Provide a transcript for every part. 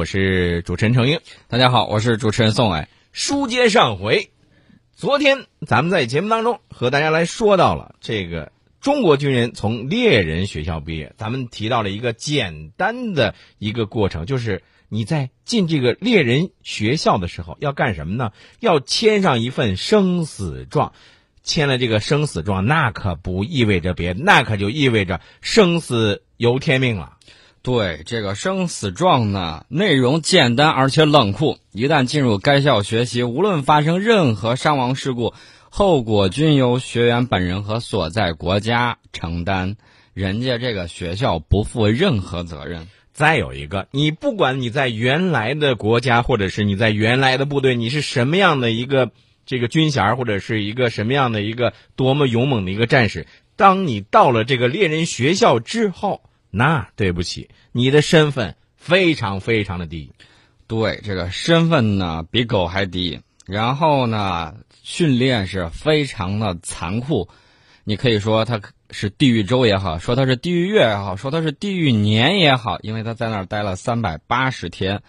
我是主持人程英。大家好，我是主持人宋伟。书接上回，昨天咱们在节目当中和大家来说到了这个中国军人从猎人学校毕业，咱们提到了一个简单的一个过程，就是你在进这个猎人学校的时候要干什么呢？要签上一份生死状。签了这个生死状，那可不意味着别，那可就意味着生死由天命了。对这个生死状呢，内容简单而且冷酷。一旦进入该校学习，无论发生任何伤亡事故，后果均由学员本人和所在国家承担，人家这个学校不负任何责任。再有一个，你不管你在原来的国家，或者是你在原来的部队，你是什么样的一个。这个军衔或者是一个什么样的一个多么勇猛的一个战士，当你到了这个猎人学校之后，那对不起，你的身份非常非常的低。对，这个身份呢比狗还低。然后呢，训练是非常的残酷。你可以说他是地狱周也好，说他是地狱月也好，说他是地狱年也好，因为他在那儿待了三百八十天。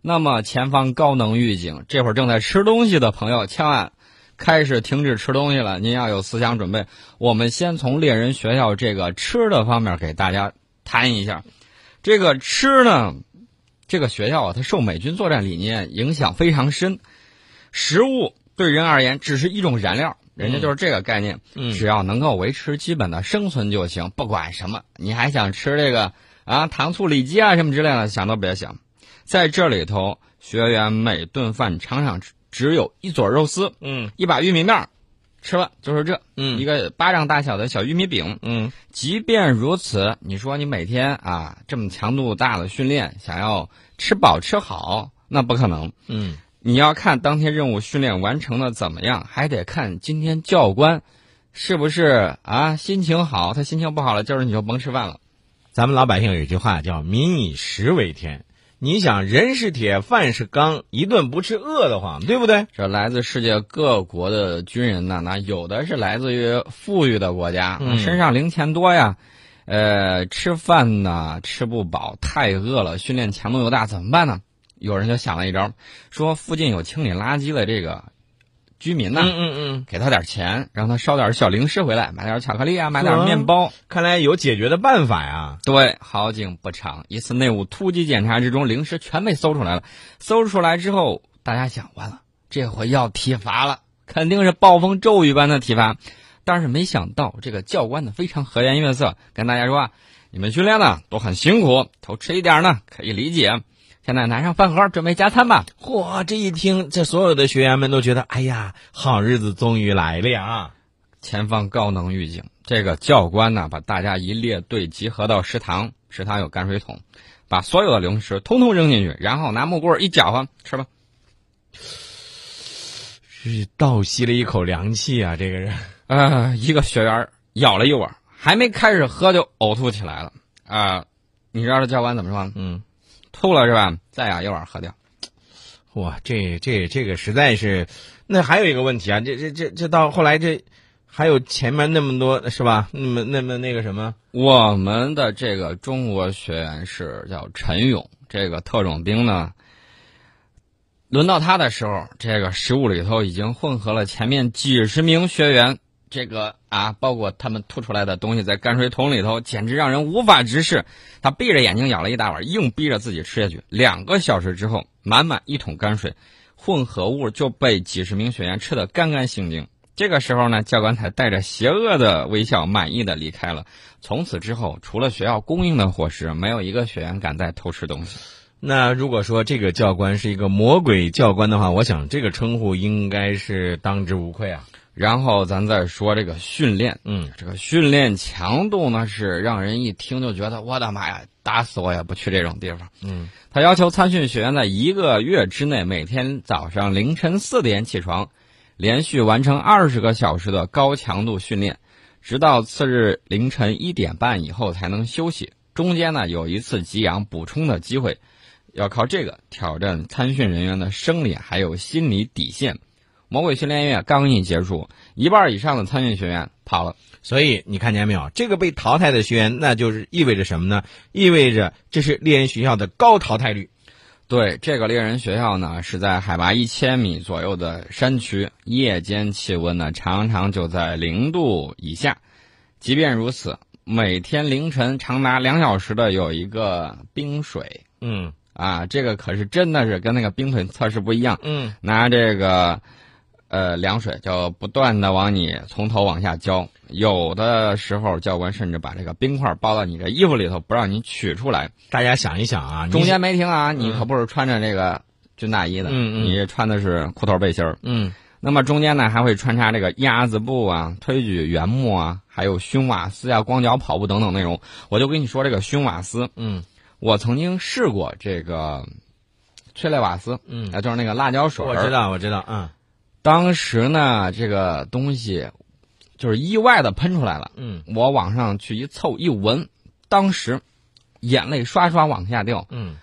那么前方高能预警，这会儿正在吃东西的朋友，千万开始停止吃东西了。您要有思想准备。我们先从猎人学校这个吃的方面给大家谈一下。这个吃呢，这个学校啊，它受美军作战理念影响非常深。食物对人而言只是一种燃料，人家就是这个概念。嗯，只要能够维持基本的生存就行，不管什么。你还想吃这个啊，糖醋里脊啊什么之类的，想都别想。在这里头，学员每顿饭常常只有一撮肉丝，嗯，一把玉米面，吃了就是这，嗯，一个巴掌大小的小玉米饼，嗯。即便如此，你说你每天啊这么强度大的训练，想要吃饱吃好，那不可能，嗯。你要看当天任务训练完成的怎么样，还得看今天教官是不是啊心情好，他心情不好了，今儿你就甭吃饭了。咱们老百姓有一句话叫“民以食为天”。你想，人是铁，饭是钢，一顿不吃饿得慌，对不对？这来自世界各国的军人呢，那有的是来自于富裕的国家，身上零钱多呀，呃，吃饭呢吃不饱，太饿了，训练强度又大，怎么办呢？有人就想了一招，说附近有清理垃圾的这个。居民呢？嗯嗯嗯，给他点钱，让他捎点小零食回来，买点巧克力啊，买点面包。看来有解决的办法呀。对，好景不长，一次内务突击检查之中，零食全被搜出来了。搜出来之后，大家想，完了，这回要体罚了，肯定是暴风骤雨般的体罚。但是没想到，这个教官呢非常和颜悦色，跟大家说：“你们训练呢都很辛苦，偷吃一点呢可以理解。”现在拿上饭盒，准备加餐吧。嚯，这一听，这所有的学员们都觉得，哎呀，好日子终于来了呀！前方高能预警，这个教官呢，把大家一列队集合到食堂，食堂有泔水桶，把所有的零食通通扔进去，然后拿木棍一搅和，吃吧。是倒吸了一口凉气啊！这个人，啊，一个学员咬了一碗，还没开始喝就呕吐起来了啊！你知道这教官怎么说吗？嗯。吐了是吧？再啊一碗喝掉。哇，这这这个实在是，那还有一个问题啊，这这这这到后来这还有前面那么多是吧？那么那么那个什么？我们的这个中国学员是叫陈勇，这个特种兵呢，轮到他的时候，这个食物里头已经混合了前面几十名学员。这个啊，包括他们吐出来的东西在泔水桶里头，简直让人无法直视。他闭着眼睛舀了一大碗，硬逼着自己吃下去。两个小时之后，满满一桶泔水，混合物就被几十名学员吃得干干净净。这个时候呢，教官才带着邪恶的微笑，满意的离开了。从此之后，除了学校供应的伙食，没有一个学员敢再偷吃东西。那如果说这个教官是一个魔鬼教官的话，我想这个称呼应该是当之无愧啊。然后咱再说这个训练，嗯，这个训练强度呢是让人一听就觉得我的妈呀，打死我也不去这种地方。嗯，他要求参训学员在一个月之内每天早上凌晨四点起床，连续完成二十个小时的高强度训练，直到次日凌晨一点半以后才能休息，中间呢有一次给养补充的机会，要靠这个挑战参训人员的生理还有心理底线。魔鬼训练营刚一结束，一半以上的参训学员跑了。所以你看见没有？这个被淘汰的学员，那就是意味着什么呢？意味着这是猎人学校的高淘汰率。对，这个猎人学校呢是在海拔一千米左右的山区，夜间气温呢常常就在零度以下。即便如此，每天凌晨长达两小时的有一个冰水嗯啊，这个可是真的是跟那个冰腿测试不一样，嗯拿这个呃凉水就不断的往你从头往下浇，有的时候教官甚至把这个冰块包到你的衣服里头，不让你取出来。大家想一想啊，中间没停啊，嗯你可不是穿着这个军大衣的，嗯嗯你穿的是裤头背心儿。嗯那么中间呢还会穿插这个鸭子步啊、推举原木啊，还有熏瓦斯啊、光脚跑步等等内容。我就跟你说这个熏瓦斯，嗯我曾经试过这个催泪瓦斯，嗯，啊，就是那个辣椒水。我知。道我知道，嗯当时呢，这个东西就是意外的喷出来了。嗯我往上去一凑一闻，当时眼泪刷刷往下掉，嗯，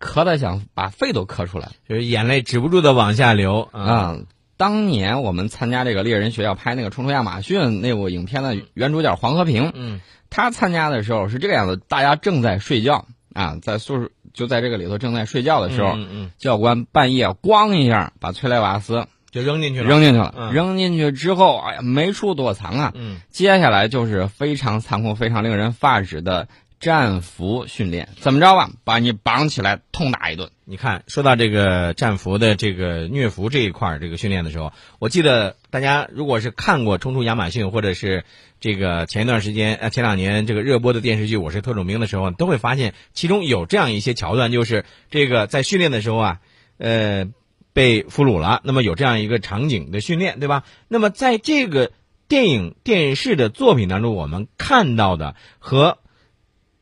咳的想把肺都咳出来。就是眼泪止不住的往下流啊，啊、当年我们参加这个猎人学校拍那个《冲出亚马逊》那部影片的原主角黄和平，嗯他参加的时候是这个样子：大家正在睡觉啊，在宿舍就在这个里头正在睡觉的时候，嗯嗯，教官半夜咣一下把催泪瓦斯就扔进去了，扔进去了。嗯扔进去之后，哎呀，没处躲藏啊。嗯接下来就是非常残酷、非常令人发指的战俘训练。怎么着吧？把你绑起来痛打一顿。你看，说到这个战俘的这个虐俘这一块儿，这个训练的时候，我记得大家如果是看过《冲出亚马逊》，或者是这个前一段时间呃前两年这个热播的电视剧《我是特种兵》的时候，都会发现其中有这样一些桥段，就是这个在训练的时候啊，呃，被俘虏了，那么有这样一个场景的训练，对吧？那么在这个电影电视的作品当中，我们看到的和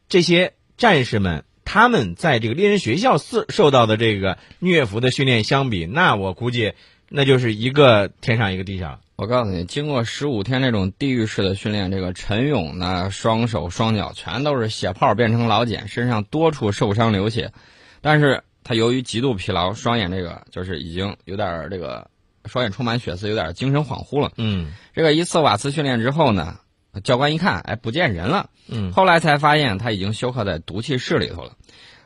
这些战士们他们在这个猎人学校受受到的这个虐俘的训练相比，那我估计那就是一个天上一个地下了。我告诉你，经过十五天这种地狱式的训练，这个陈勇呢，双手双脚全都是血泡变成老茧，身上多处受伤流血，但是他由于极度疲劳，双眼这个就是已经有点儿这个双眼充满血丝，有点精神恍惚了。嗯这个一次瓦茨训练之后呢，教官一看，哎，不见人了。嗯后来才发现他已经休克在毒气室里头了。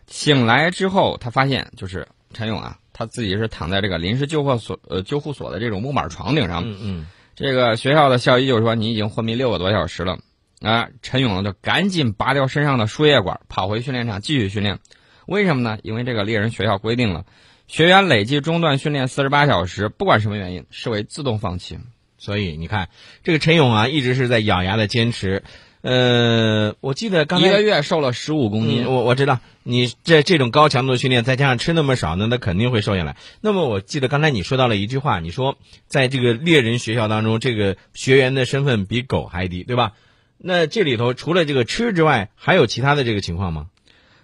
醒来之后，他发现就是陈勇啊，他自己是躺在这个临时救护所呃救护所的这种木板床顶上。嗯嗯这个学校的校医就说你已经昏迷六个多小时了。啊，陈勇呢就赶紧拔掉身上的输液管，跑回训练场继续训练。为什么呢？因为这个猎人学校规定了，学员累计中断训练四十八小时，不管什么原因，视为自动放弃。所以你看，这个陈勇啊，一直是在咬牙的坚持。呃，我记得刚才一个月瘦了十五公斤。嗯，我我知道你这这种高强度的训练，再加上吃那么少，那他肯定会瘦下来。那么我记得刚才你说到了一句话，你说在这个猎人学校当中，这个学员的身份比狗还低，对吧？那这里头除了这个吃之外，还有其他的这个情况吗？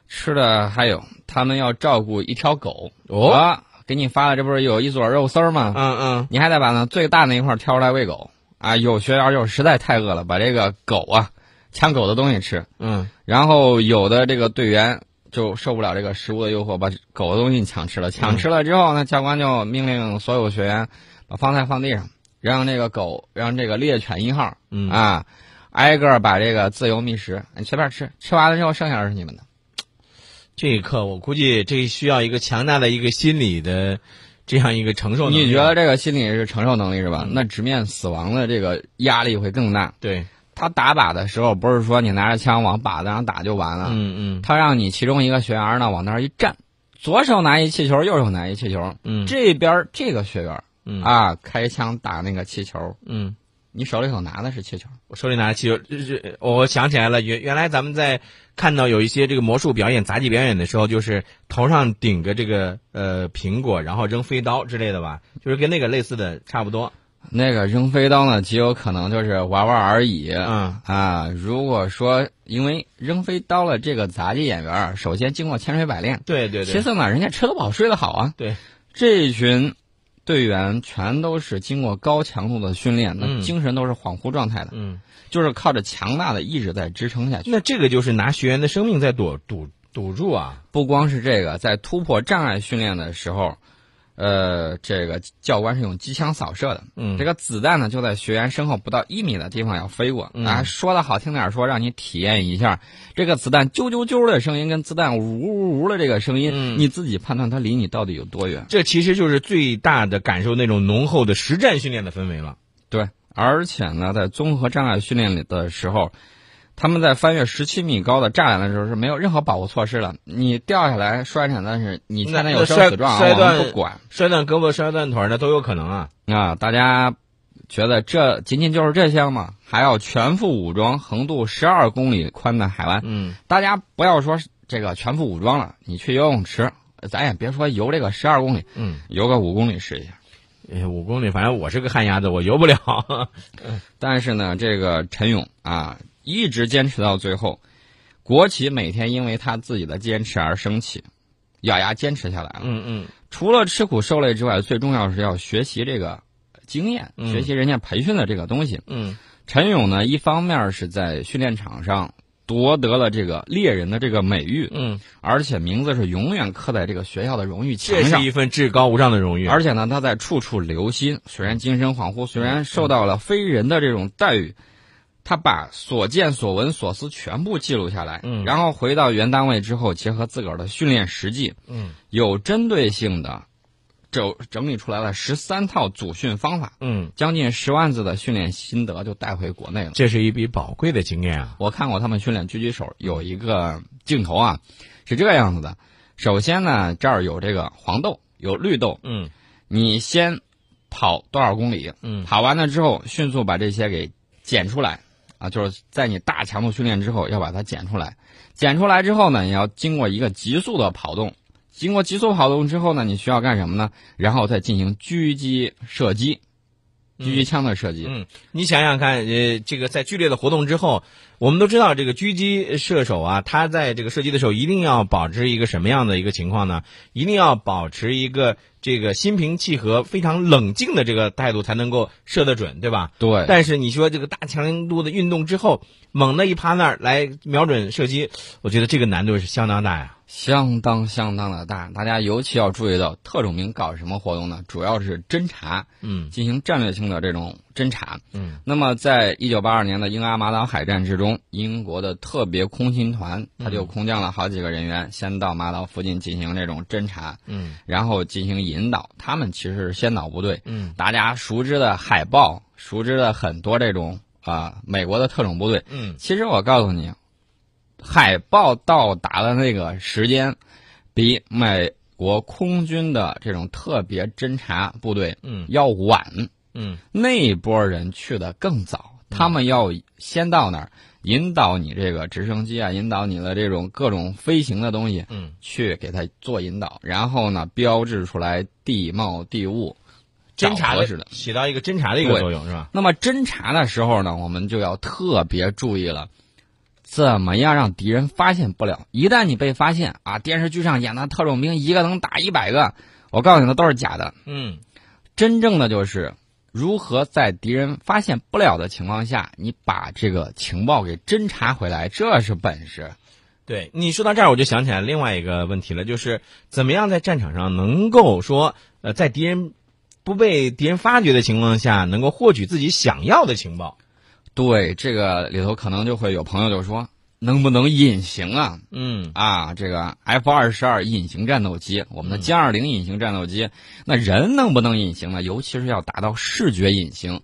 吃的还有，他们要照顾一条狗。哦啊，给你发的这不是有一撮肉丝儿吗？嗯嗯你还得把那最大那一块挑出来喂狗啊！有学员就实在太饿了，把这个狗啊抢狗的东西吃，嗯然后有的这个队员就受不了这个食物的诱惑，把狗的东西抢吃了。抢吃了之后呢，教官就命令所有学员把饭菜放地上，让这个狗，让这个猎犬一号嗯啊，挨个把这个自由觅食，你随便吃，吃完了之后剩下的是你们的。这一刻我估计这需要一个强大的一个心理的这样一个承受能力。你觉得这个心理是承受能力是吧？嗯那直面死亡的这个压力会更大。对，他打靶的时候，不是说你拿着枪往靶子上打就完了，嗯嗯他让你其中一个学员呢往那儿一站，左手拿一气球，右手拿一气球，嗯这边这个学员嗯啊开枪打那个气球，嗯。你手里头拿的是气球，我手里拿的气球，就是我想起来了，原原来咱们在看到有一些这个魔术表演、杂技表演的时候，就是头上顶个这个呃苹果，然后扔飞刀之类的吧，就是跟那个类似的差不多。那个扔飞刀呢，极有可能就是玩玩而已。嗯啊，如果说因为扔飞刀了，这个杂技演员首先经过千锤百炼，对对其次呢，人家吃得饱睡得好啊。对，这一群队员全都是经过高强度的训练，那嗯精神都是恍惚状态的，嗯，就是靠着强大的意志在支撑下去。那这个就是拿学员的生命在赌赌赌注啊。不光是这个，在突破障碍训练的时候，呃，这个教官是用机枪扫射的，嗯，这个子弹呢就在学员身后不到一米的地方要飞过。嗯啊，说的好听点说，让你体验一下这个子弹啾啾啾的声音跟子弹呜呜呜的这个声音，嗯你自己判断它离你到底有多远。这其实就是最大的感受那种浓厚的实战训练的氛围了。对，而且呢，在综合障碍训练里的时候，他们在翻越十七米高的栅栏的时候是没有任何保护措施的。你掉下来摔产，但是你现在有生死状啊，我摔断们不管摔断胳膊、摔断腿儿的都有可能啊。啊。大家觉得这仅仅就是这些吗？还要全副武装，横渡十二公里宽的海湾。嗯大家不要说这个全副武装了，你去游泳池，咱也别说游这个十二公里，嗯，游个五公里试一下。哎，五公里，反正我是个旱鸭子，我游不了。但是呢，这个陈勇啊，一直坚持到最后。国企每天因为他自己的坚持而升起，咬牙坚持下来了。嗯嗯除了吃苦受累之外，最重要是要学习这个经验，嗯学习人家培训的这个东西。嗯陈勇呢，一方面是在训练场上夺得了这个猎人的这个美誉，嗯，而且名字是永远刻在这个学校的荣誉墙上。这是一份至高无上的荣誉。而且呢，他在处处留心，虽然精神恍惚，虽然受到了非人的这种待遇，他把所见所闻所思全部记录下来，嗯然后回到原单位之后，结合自个儿的训练实际，嗯有针对性的整整理出来了十三套组训方法，嗯，将近十万字的训练心得就带回国内了。这是一笔宝贵的经验啊。我看过他们训练狙击手有一个镜头啊，是这个样子的。首先呢，这儿有这个黄豆，有绿豆，嗯你先跑多少公里，嗯跑完了之后，迅速把这些给捡出来，啊，就是在你大强度训练之后要把它捡出来。捡出来之后呢，你要经过一个急速的跑动，经过急速跑动之后呢，你需要干什么呢？然后再进行狙击射击，狙击枪的射击。嗯，你想想看，呃，这个在剧烈的活动之后，我们都知道这个狙击射手啊，他在这个射击的时候一定要保持一个什么样的一个情况呢？一定要保持一个这个心平气和、非常冷静的这个态度，才能够射得准，对吧？对，但是你说这个大强度的运动之后，猛的一趴那儿来瞄准射击，我觉得这个难度是相当大呀。相当相当的大。大家尤其要注意到，特种兵搞什么活动呢？主要是侦察，嗯进行战略性的这种侦察。嗯那么，在一九八二年的英阿马岛海战之中，英国的特别空勤团，他就空降了好几个人员，先到马岛附近进行这种侦察，嗯然后进行引导。他们其实是先导部队，嗯大家熟知的海豹，熟知的很多这种啊、美国的特种部队。嗯其实我告诉你，海豹到达的那个时间，比美国空军的这种特别侦察部队嗯要晚。嗯那一波人去的更早，他们要先到那儿，引导你这个直升机啊，引导你的这种各种飞行的东西，嗯，去给它做引导，然后呢，标志出来地貌地物，侦察的的。起到一个侦察的一个作用是吧？那么侦察的时候呢，我们就要特别注意了，怎么样让敌人发现不了？一旦你被发现啊，电视剧上演的特种兵一个能打一百个，我告诉你，那都是假的。嗯真正的就是如何在敌人发现不了的情况下，你把这个情报给侦查回来，这是本事。对你说到这儿，我就想起来另外一个问题了，就是怎么样在战场上能够说，呃，在敌人不被敌人发觉的情况下，能够获取自己想要的情报。对这个里头，可能就会有朋友就说，能不能隐形啊？嗯啊，这个 F 二十二隐形战斗机，我们的歼二零隐形战斗机，那人能不能隐形呢？尤其是要达到视觉隐形。